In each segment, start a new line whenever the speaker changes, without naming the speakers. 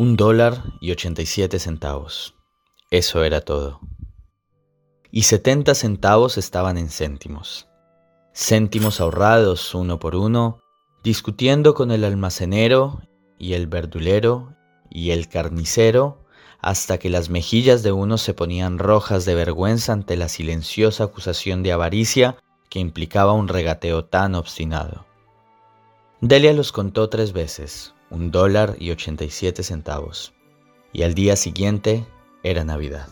Un dólar y 87 centavos. Eso era todo. Y 70 centavos estaban en céntimos. Céntimos ahorrados uno por uno, discutiendo con el almacenero y el verdulero y el carnicero hasta que las mejillas de uno se ponían rojas de vergüenza ante la silenciosa acusación de avaricia que implicaba un regateo tan obstinado. Delia los contó tres veces, un dólar y ochenta y siete centavos, y al día siguiente era Navidad.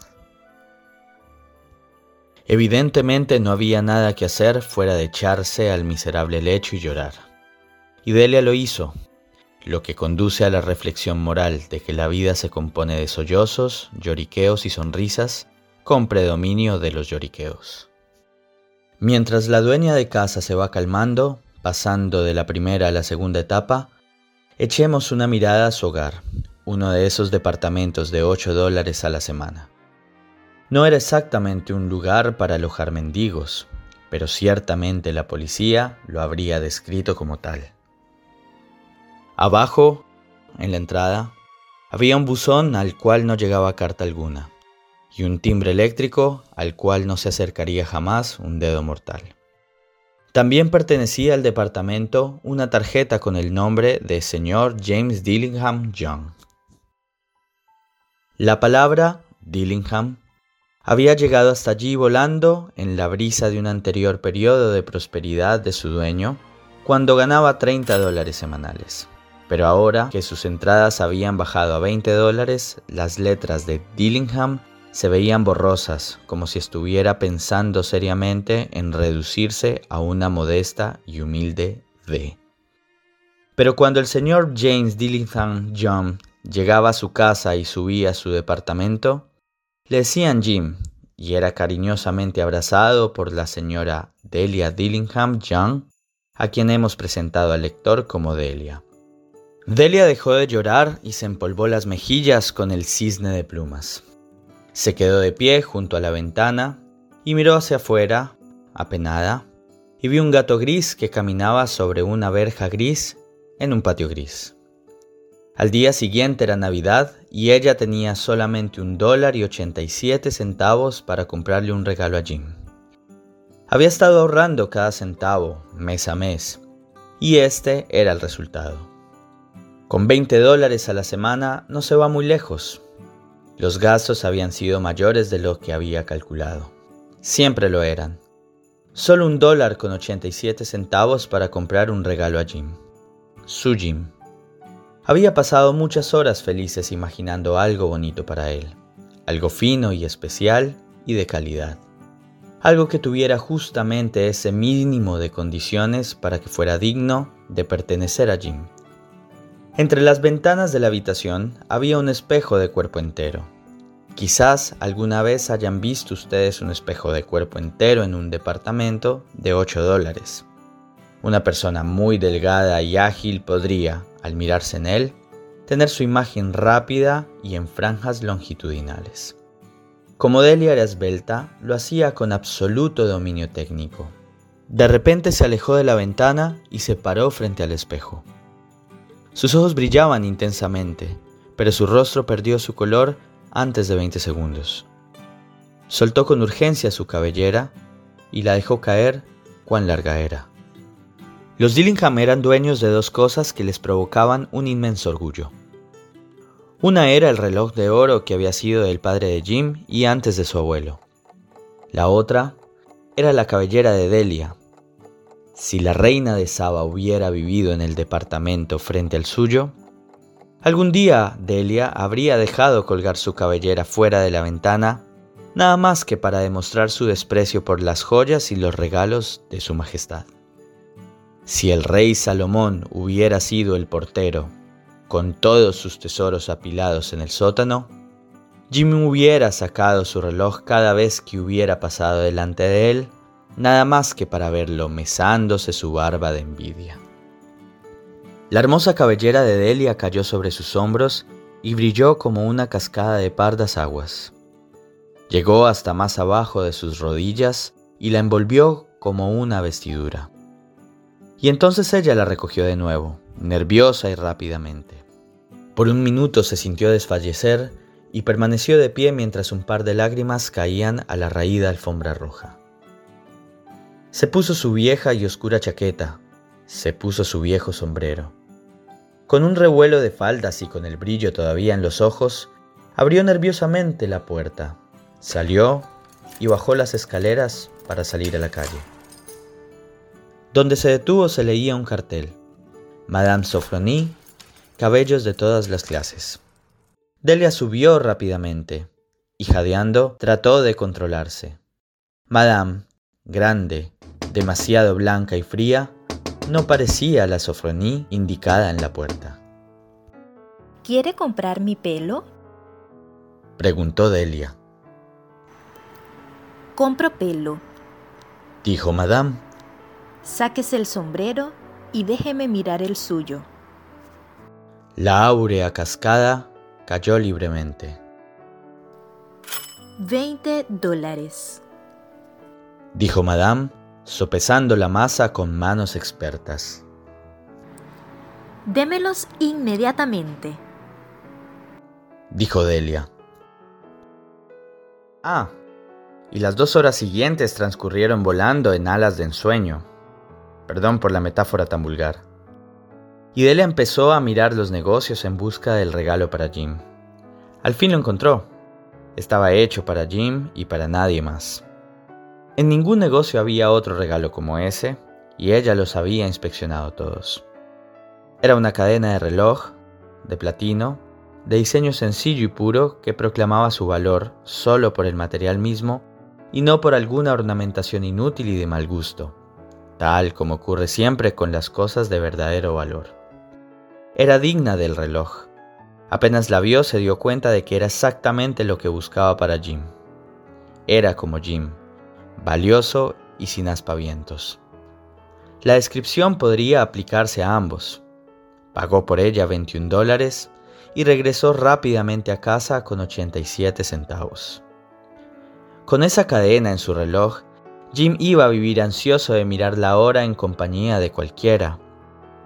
Evidentemente no había nada que hacer fuera de echarse al miserable lecho y llorar. Y Delia lo hizo, lo que conduce a la reflexión moral de que la vida se compone de sollozos, lloriqueos y sonrisas, con predominio de los lloriqueos. Mientras la dueña de casa se va calmando, pasando de la primera a la segunda etapa, echemos una mirada a su hogar, uno de esos departamentos de 8 dólares a la semana. No era exactamente un lugar para alojar mendigos, pero ciertamente la policía lo habría descrito como tal. Abajo, en la entrada, había un buzón al cual no llegaba carta alguna, y un timbre eléctrico al cual no se acercaría jamás un dedo mortal. También pertenecía al departamento una tarjeta con el nombre de señor James Dillingham Young. La palabra Dillingham había llegado hasta allí volando en la brisa de un anterior periodo de prosperidad de su dueño, cuando ganaba 30 dólares semanales. Pero ahora que sus entradas habían bajado a 20 dólares, las letras de Dillingham se veían borrosas, como si estuviera pensando seriamente en reducirse a una modesta y humilde D. Pero cuando el señor James Dillingham John llegaba a su casa y subía a su departamento, le decían Jim, y era cariñosamente abrazado por la señora Delia Dillingham Young, a quien hemos presentado al lector como Delia. Delia dejó de llorar y se empolvó las mejillas con el cisne de plumas. Se quedó de pie junto a la ventana y miró hacia afuera, apenada, y vio un gato gris que caminaba sobre una verja gris en un patio gris. Al día siguiente era Navidad y ella tenía solamente un dólar y 87 centavos para comprarle un regalo a Jim. Había estado ahorrando cada centavo, mes a mes, y este era el resultado. Con 20 dólares a la semana no se va muy lejos. Los gastos habían sido mayores de lo que había calculado. Siempre lo eran. Solo un dólar con 87 centavos para comprar un regalo a Jim. Su Jim. Había pasado muchas horas felices imaginando algo bonito para él, algo fino y especial y de calidad, algo que tuviera justamente ese mínimo de condiciones para que fuera digno de pertenecer a Jim. Entre las ventanas de la habitación había un espejo de cuerpo entero. Quizás alguna vez hayan visto ustedes un espejo de cuerpo entero en un departamento de 8 dólares. Una persona muy delgada y ágil podría, al mirarse en él, tener su imagen rápida y en franjas longitudinales. Como Delia era esbelta, lo hacía con absoluto dominio técnico. De repente se alejó de la ventana y se paró frente al espejo. Sus ojos brillaban intensamente, pero su rostro perdió su color antes de 20 segundos. Soltó con urgencia su cabellera y la dejó caer cuán larga era. Los Dillingham eran dueños de dos cosas que les provocaban un inmenso orgullo. Una era el reloj de oro que había sido del padre de Jim y antes de su abuelo. La otra era la cabellera de Delia. Si la reina de Saba hubiera vivido en el departamento frente al suyo, algún día Delia habría dejado colgar su cabellera fuera de la ventana, nada más que para demostrar su desprecio por las joyas y los regalos de su majestad. Si el rey Salomón hubiera sido el portero, con todos sus tesoros apilados en el sótano, Jimmy hubiera sacado su reloj cada vez que hubiera pasado delante de él, nada más que para verlo mesándose su barba de envidia. La hermosa cabellera de Delia cayó sobre sus hombros y brilló como una cascada de pardas aguas. Llegó hasta más abajo de sus rodillas y la envolvió como una vestidura. Y entonces ella la recogió de nuevo, nerviosa y rápidamente. Por un minuto se sintió desfallecer y permaneció de pie mientras un par de lágrimas caían a la raída alfombra roja. Se puso su vieja y oscura chaqueta, se puso su viejo sombrero. Con un revuelo de faldas y con el brillo todavía en los ojos, abrió nerviosamente la puerta, salió y bajó las escaleras para salir a la calle. Donde se detuvo se leía un cartel. Madame Sofronie, cabellos de todas las clases. Delia subió rápidamente y jadeando trató de controlarse. Madame, grande, demasiado blanca y fría, no parecía la Sofronie indicada en la puerta.
¿Quiere comprar mi pelo?
Preguntó Delia.
Compro pelo,
dijo Madame.
Sáquese el sombrero y déjeme mirar el suyo.
La áurea cascada cayó libremente.
Veinte dólares,
dijo Madame, sopesando la masa con manos expertas.
Démelos inmediatamente,
dijo Delia. Ah, y las dos horas siguientes transcurrieron volando en alas de ensueño. Perdón por la metáfora tan vulgar. Y Delia empezó a mirar los negocios en busca del regalo para Jim. Al fin lo encontró. Estaba hecho para Jim y para nadie más. En ningún negocio había otro regalo como ese, y ella los había inspeccionado todos. Era una cadena de reloj, de platino, de diseño sencillo y puro que proclamaba su valor solo por el material mismo y no por alguna ornamentación inútil y de mal gusto, tal como ocurre siempre con las cosas de verdadero valor. Era digna del reloj. Apenas la vio se dio cuenta de que era exactamente lo que buscaba para Jim. Era como Jim, valioso y sin aspavientos. La descripción podría aplicarse a ambos. Pagó por ella 21 dólares y regresó rápidamente a casa con 87 centavos. Con esa cadena en su reloj, Jim iba a vivir ansioso de mirar la hora en compañía de cualquiera,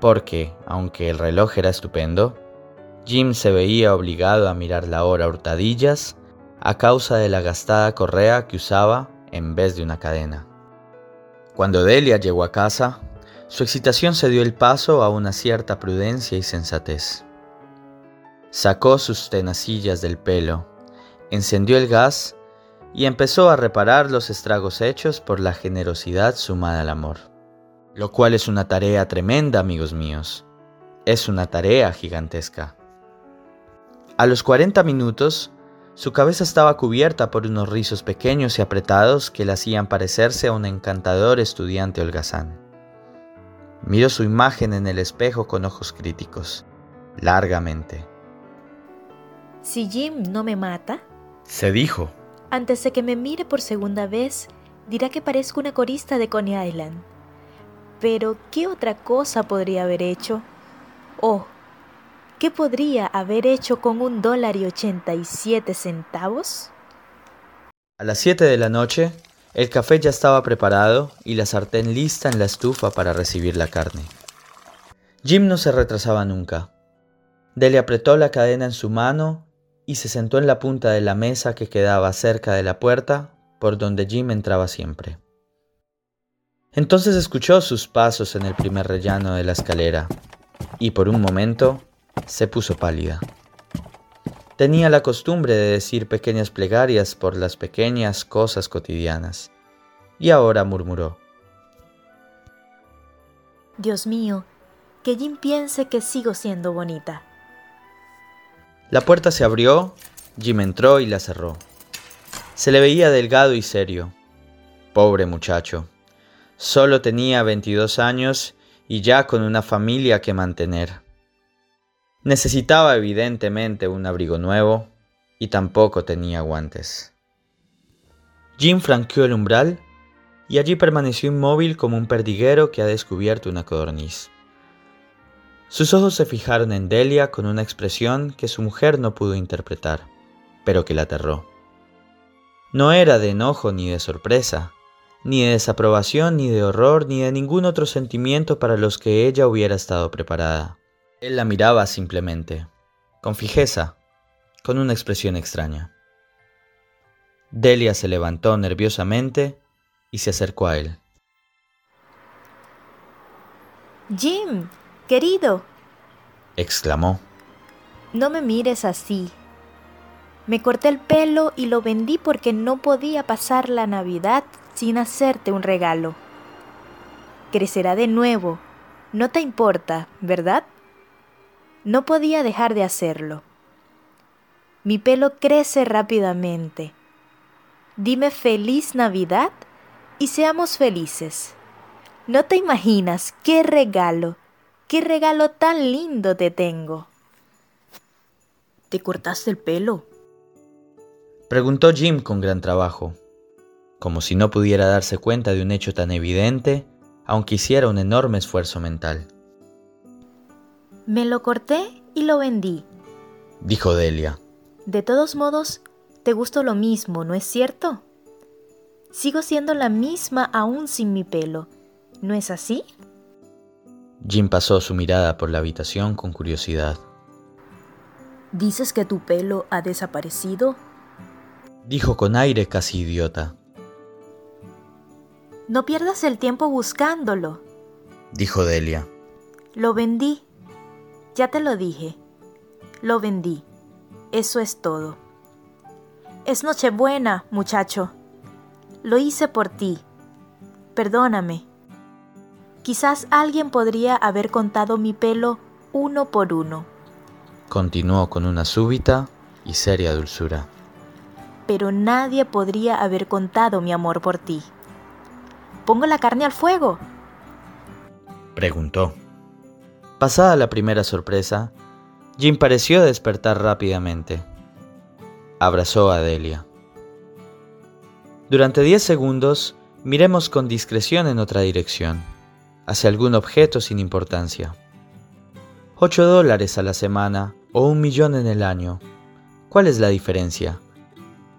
porque, aunque el reloj era estupendo, Jim se veía obligado a mirar la hora hurtadillas a causa de la gastada correa que usaba en vez de una cadena. Cuando Delia llegó a casa, su excitación se dio el paso a una cierta prudencia y sensatez. Sacó sus tenacillas del pelo, encendió el gas y empezó a reparar los estragos hechos por la generosidad sumada al amor. Lo cual es una tarea tremenda, amigos míos. Es una tarea gigantesca. A los 40 minutos, su cabeza estaba cubierta por unos rizos pequeños y apretados que le hacían parecerse a un encantador estudiante holgazán. Miró su imagen en el espejo con ojos críticos, largamente.
Si Jim no me mata,
se dijo,
antes de que me mire por segunda vez, dirá que parezco una corista de Coney Island. Pero, ¿qué otra cosa podría haber hecho? Oh, ¿qué podría haber hecho con un dólar y ochenta y siete centavos?
A las siete de la noche, el café ya estaba preparado y la sartén lista en la estufa para recibir la carne. Jim no se retrasaba nunca. Dele apretó la cadena en su mano y se sentó en la punta de la mesa que quedaba cerca de la puerta por donde Jim entraba siempre. Entonces escuchó sus pasos en el primer rellano de la escalera y por un momento se puso pálida. Tenía la costumbre de decir pequeñas plegarias por las pequeñas cosas cotidianas y ahora murmuró.
Dios mío, que Jim piense que sigo siendo bonita.
La puerta se abrió, Jim entró y la cerró. Se le veía delgado y serio. Pobre muchacho. Solo tenía 22 años y ya con una familia que mantener. Necesitaba evidentemente un abrigo nuevo y tampoco tenía guantes. Jim franqueó el umbral y allí permaneció inmóvil como un perdiguero que ha descubierto una codorniz. Sus ojos se fijaron en Delia con una expresión que su mujer no pudo interpretar, pero que la aterró. No era de enojo ni de sorpresa, ni de desaprobación, ni de horror, ni de ningún otro sentimiento para los que ella hubiera estado preparada. Él la miraba simplemente, con fijeza, con una expresión extraña. Delia se levantó nerviosamente y se acercó a él.
Jim, querido,
exclamó.
No me mires así. Me corté el pelo y lo vendí porque no podía pasar la Navidad sin hacerte un regalo. Crecerá de nuevo. No te importa, ¿verdad? No podía dejar de hacerlo. Mi pelo crece rápidamente. Dime feliz Navidad y seamos felices. No te imaginas qué regalo, qué regalo tan lindo te tengo. ¿Te cortaste el pelo?
Preguntó Jim con gran trabajo, como si no pudiera darse cuenta de un hecho tan evidente, aunque hiciera un enorme esfuerzo mental.
Me lo corté y lo vendí,
dijo Delia.
De todos modos, te gustó lo mismo, ¿no es cierto? Sigo siendo la misma aún sin mi pelo, ¿no es así?
Jim pasó su mirada por la habitación con curiosidad.
¿Dices que tu pelo ha desaparecido?
Dijo con aire casi idiota.
No pierdas el tiempo buscándolo,
dijo Delia.
Lo vendí. Ya te lo dije. Lo vendí. Eso es todo. Es Nochebuena, muchacho. Lo hice por ti. Perdóname. Quizás alguien podría haber contado mi pelo uno por uno.
Continuó con una súbita y seria dulzura.
Pero nadie podría haber contado mi amor por ti. ¿Pongo la carne al fuego?
Preguntó. Pasada la primera sorpresa, Jim pareció despertar rápidamente. Abrazó a Delia. Durante diez segundos, miremos con discreción en otra dirección, hacia algún objeto sin importancia. Ocho dólares a la semana o un millón en el año. ¿Cuál es la diferencia?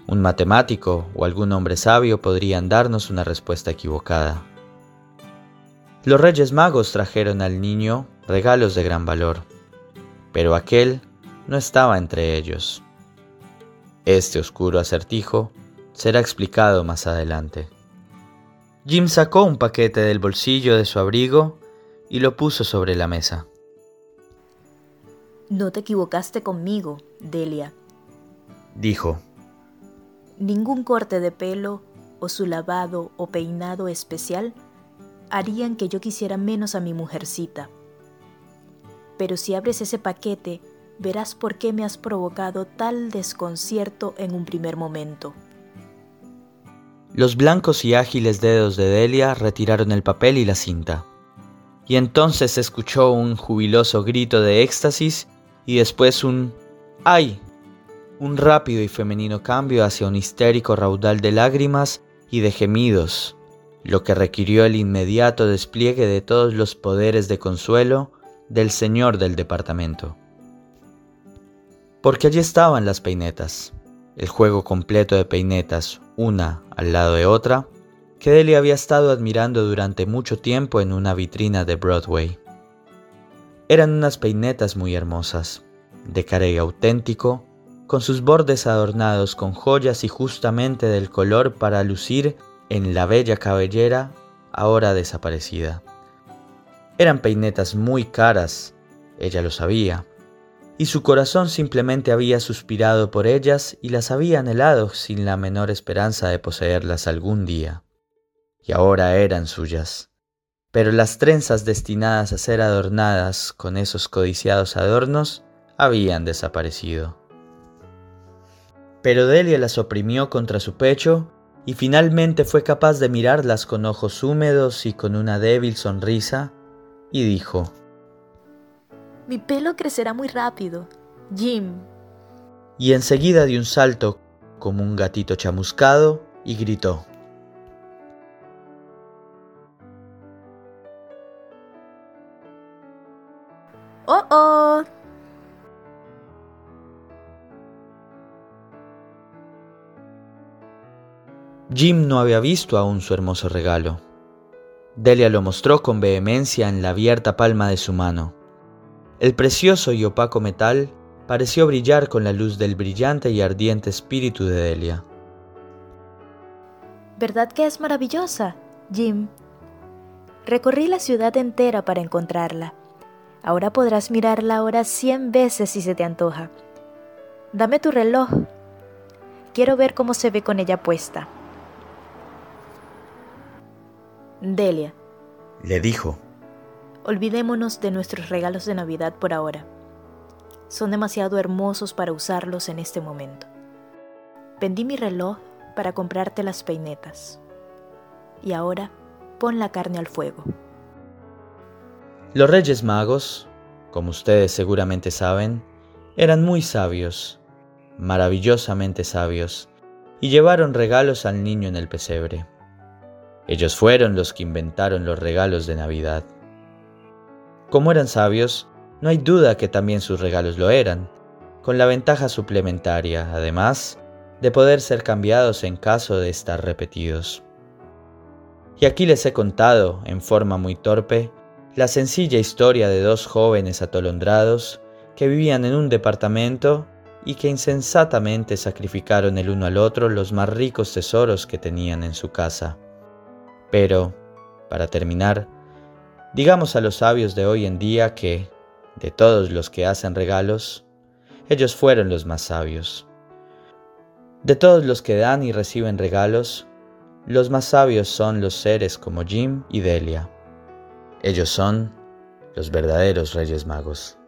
Un matemático o algún hombre sabio podrían darnos una respuesta equivocada. Los Reyes Magos trajeron al niño regalos de gran valor, pero aquel no estaba entre ellos. Este oscuro acertijo será explicado más adelante. Jim sacó un paquete del bolsillo de su abrigo y lo puso sobre la mesa.
No te equivocaste conmigo, Delia,
dijo.
Ningún corte de pelo o su lavado o peinado especial harían que yo quisiera menos a mi mujercita pero si abres ese paquete, verás por qué me has provocado tal desconcierto en un primer momento.
Los blancos y ágiles dedos de Delia retiraron el papel y la cinta. Y entonces se escuchó un jubiloso grito de éxtasis y después un ¡ay! Un rápido y femenino cambio hacia un histérico raudal de lágrimas y de gemidos, lo que requirió el inmediato despliegue de todos los poderes de consuelo del señor del departamento. Porque allí estaban las peinetas, el juego completo de peinetas, una al lado de otra, que Delia había estado admirando durante mucho tiempo en una vitrina de Broadway. Eran unas peinetas muy hermosas, de carey auténtico, con sus bordes adornados con joyas y justamente del color para lucir en la bella cabellera ahora desaparecida. Eran peinetas muy caras, ella lo sabía, y su corazón simplemente había suspirado por ellas y las había anhelado sin la menor esperanza de poseerlas algún día. Y ahora eran suyas. Pero las trenzas destinadas a ser adornadas con esos codiciados adornos habían desaparecido. Pero Delia las oprimió contra su pecho y finalmente fue capaz de mirarlas con ojos húmedos y con una débil sonrisa y dijo,
Mi pelo crecerá muy rápido, Jim.
Y enseguida dio un salto como un gatito chamuscado y gritó.
¡Oh, oh!
Jim no había visto aún su hermoso regalo. Delia lo mostró con vehemencia en la abierta palma de su mano. El precioso y opaco metal pareció brillar con la luz del brillante y ardiente espíritu de Delia.
¿Verdad que es maravillosa, Jim? Recorrí la ciudad entera para encontrarla. Ahora podrás mirarla ahora cien veces si se te antoja. Dame tu reloj. Quiero ver cómo se ve con ella puesta. Delia.
Le dijo.
Olvidémonos de nuestros regalos de Navidad por ahora. Son demasiado hermosos para usarlos en este momento. Vendí mi reloj para comprarte las peinetas. Y ahora pon la carne al fuego.
Los Reyes Magos, como ustedes seguramente saben, eran muy sabios, maravillosamente sabios, y llevaron regalos al niño en el pesebre. Ellos fueron los que inventaron los regalos de Navidad. Como eran sabios, no hay duda que también sus regalos lo eran, con la ventaja suplementaria, además, de poder ser cambiados en caso de estar repetidos. Y aquí les he contado, en forma muy torpe, la sencilla historia de dos jóvenes atolondrados que vivían en un departamento y que insensatamente sacrificaron el uno al otro los más ricos tesoros que tenían en su casa. Pero, para terminar, digamos a los sabios de hoy en día que, de todos los que hacen regalos, ellos fueron los más sabios. De todos los que dan y reciben regalos, los más sabios son los seres como Jim y Delia. Ellos son los verdaderos Reyes Magos.